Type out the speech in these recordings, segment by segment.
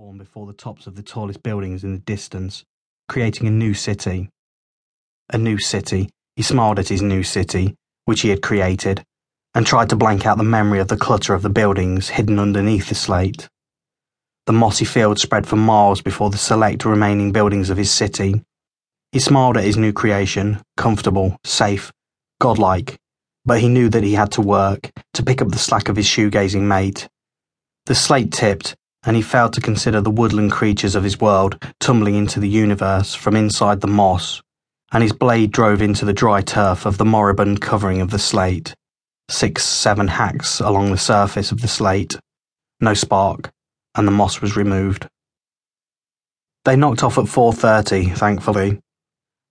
before the tops of the tallest buildings in the distance, creating a new city. A new city. He smiled at his new city, which he had created, and tried to blank out the memory of the clutter of the buildings hidden underneath the slate. The mossy field spread for miles before the select remaining buildings of his city. He smiled at his new creation, comfortable, safe, godlike, but he knew that he had to work to pick up the slack of his shoegazing mate. The slate tipped, and he failed to consider the woodland creatures of his world tumbling into the universe from inside the moss, and his blade drove into the dry turf of the moribund covering of the slate. Six, seven hacks along the surface of the slate. No spark, and the moss was removed. They knocked off at 4.30, thankfully.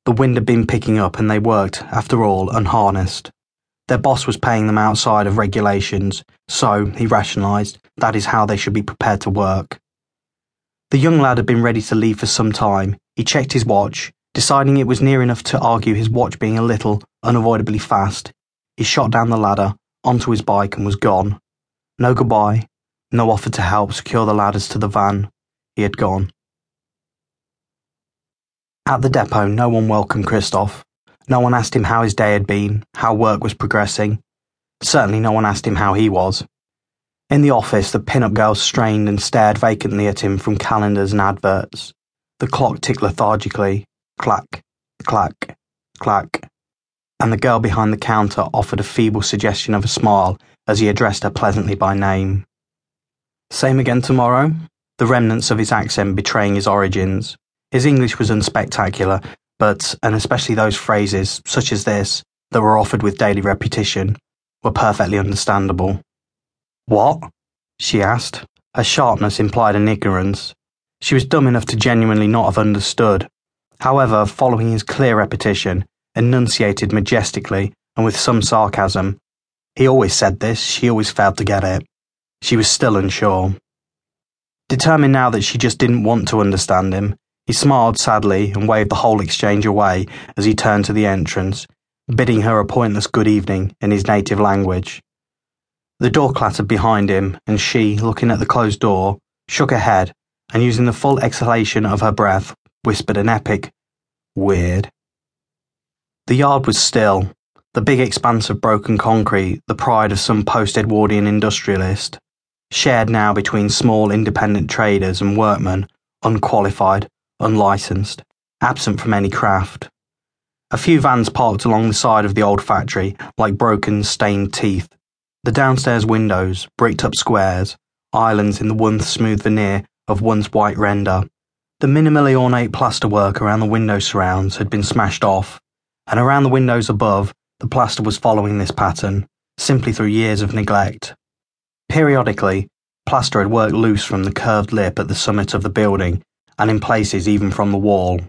The wind had been picking up and they worked, after all, unharnessed. Their boss was paying them outside of regulations, so, he rationalised, that is how they should be prepared to work. The young lad had been ready to leave for some time. He checked his watch, deciding it was near enough to argue his watch being a little, unavoidably fast. He shot down the ladder, onto his bike, and was gone. No goodbye, no offer to help secure the ladders to the van. He had gone. At the depot, no one welcomed Krystof. No one asked him how his day had been, how work was progressing. Certainly no one asked him how he was. In the office, the pin-up girls strained and stared vacantly at him from calendars and adverts. The clock ticked lethargically. Clack, clack, clack. And the girl behind the counter offered a feeble suggestion of a smile as he addressed her pleasantly by name. Same again tomorrow? The remnants of his accent betraying his origins. His English was unspectacular, but, and especially those phrases, such as this, that were offered with daily repetition, were perfectly understandable. What? she asked. Her sharpness implied an ignorance. She was dumb enough to genuinely not have understood. However, following his clear repetition, enunciated majestically and with some sarcasm, he always said this, she always failed to get it. She was still unsure. Determined now that she just didn't want to understand him, he smiled sadly and waved the whole exchange away as he turned to the entrance, bidding her a pointless good evening in his native language. The door clattered behind him, and she, looking at the closed door, shook her head and, using the full exhalation of her breath, whispered an epic, Weird. The yard was still, the big expanse of broken concrete, the pride of some post Edwardian industrialist, shared now between small independent traders and workmen, unqualified, unlicensed, absent from any craft. A few vans parked along the side of the old factory like broken, stained teeth. The downstairs windows, bricked up squares, islands in the once smooth veneer of once white render. The minimally ornate plasterwork around the window surrounds had been smashed off, and around the windows above, the plaster was following this pattern, simply through years of neglect. Periodically, plaster had worked loose from the curved lip at the summit of the building and in places even from the wall,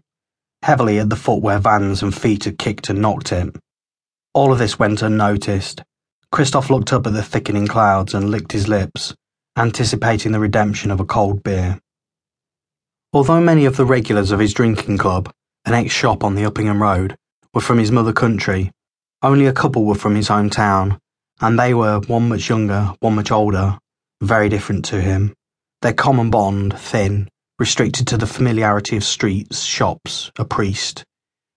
heavily at the foot where vans and feet had kicked and knocked it. All of this went unnoticed. Krystof looked up at the thickening clouds and licked his lips, anticipating the redemption of a cold beer. Although many of the regulars of his drinking club, an ex shop on the Uppingham Road, were from his mother country, only a couple were from his hometown, and they were one much younger, one much older, very different to him. Their common bond, thin, restricted to the familiarity of streets, shops, a priest.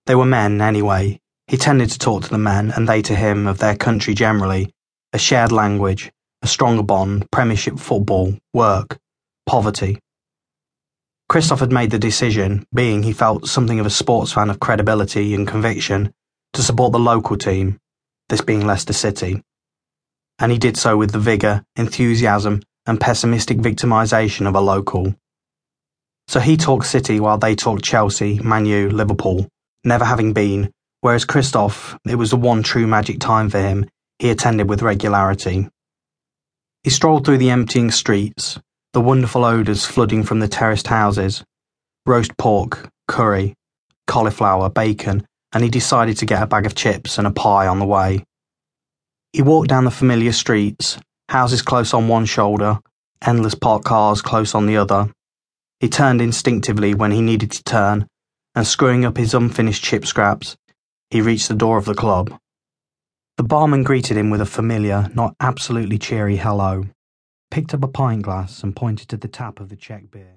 They were men, anyway. He tended to talk to the men, and they to him, of their country generally, a shared language, a stronger bond, premiership football, work, poverty. Krystof had made the decision, being he felt something of a sports fan of credibility and conviction, to support the local team, this being Leicester City. And he did so with the vigour, enthusiasm, and pessimistic victimisation of a local. So he talked City while they talked Chelsea, Manu, Liverpool, never having been, whereas Krystof, it was the one true magic time for him, he attended with regularity. He strolled through the emptying streets, the wonderful odours flooding from the terraced houses roast pork, curry, cauliflower, bacon, and he decided to get a bag of chips and a pie on the way. He walked down the familiar streets, houses close on one shoulder, endless parked cars close on the other. He turned instinctively when he needed to turn, and screwing up his unfinished chip scraps, he reached the door of the club. The barman greeted him with a familiar, not absolutely cheery hello, picked up a pint glass, and pointed to the tap of the Czech beer.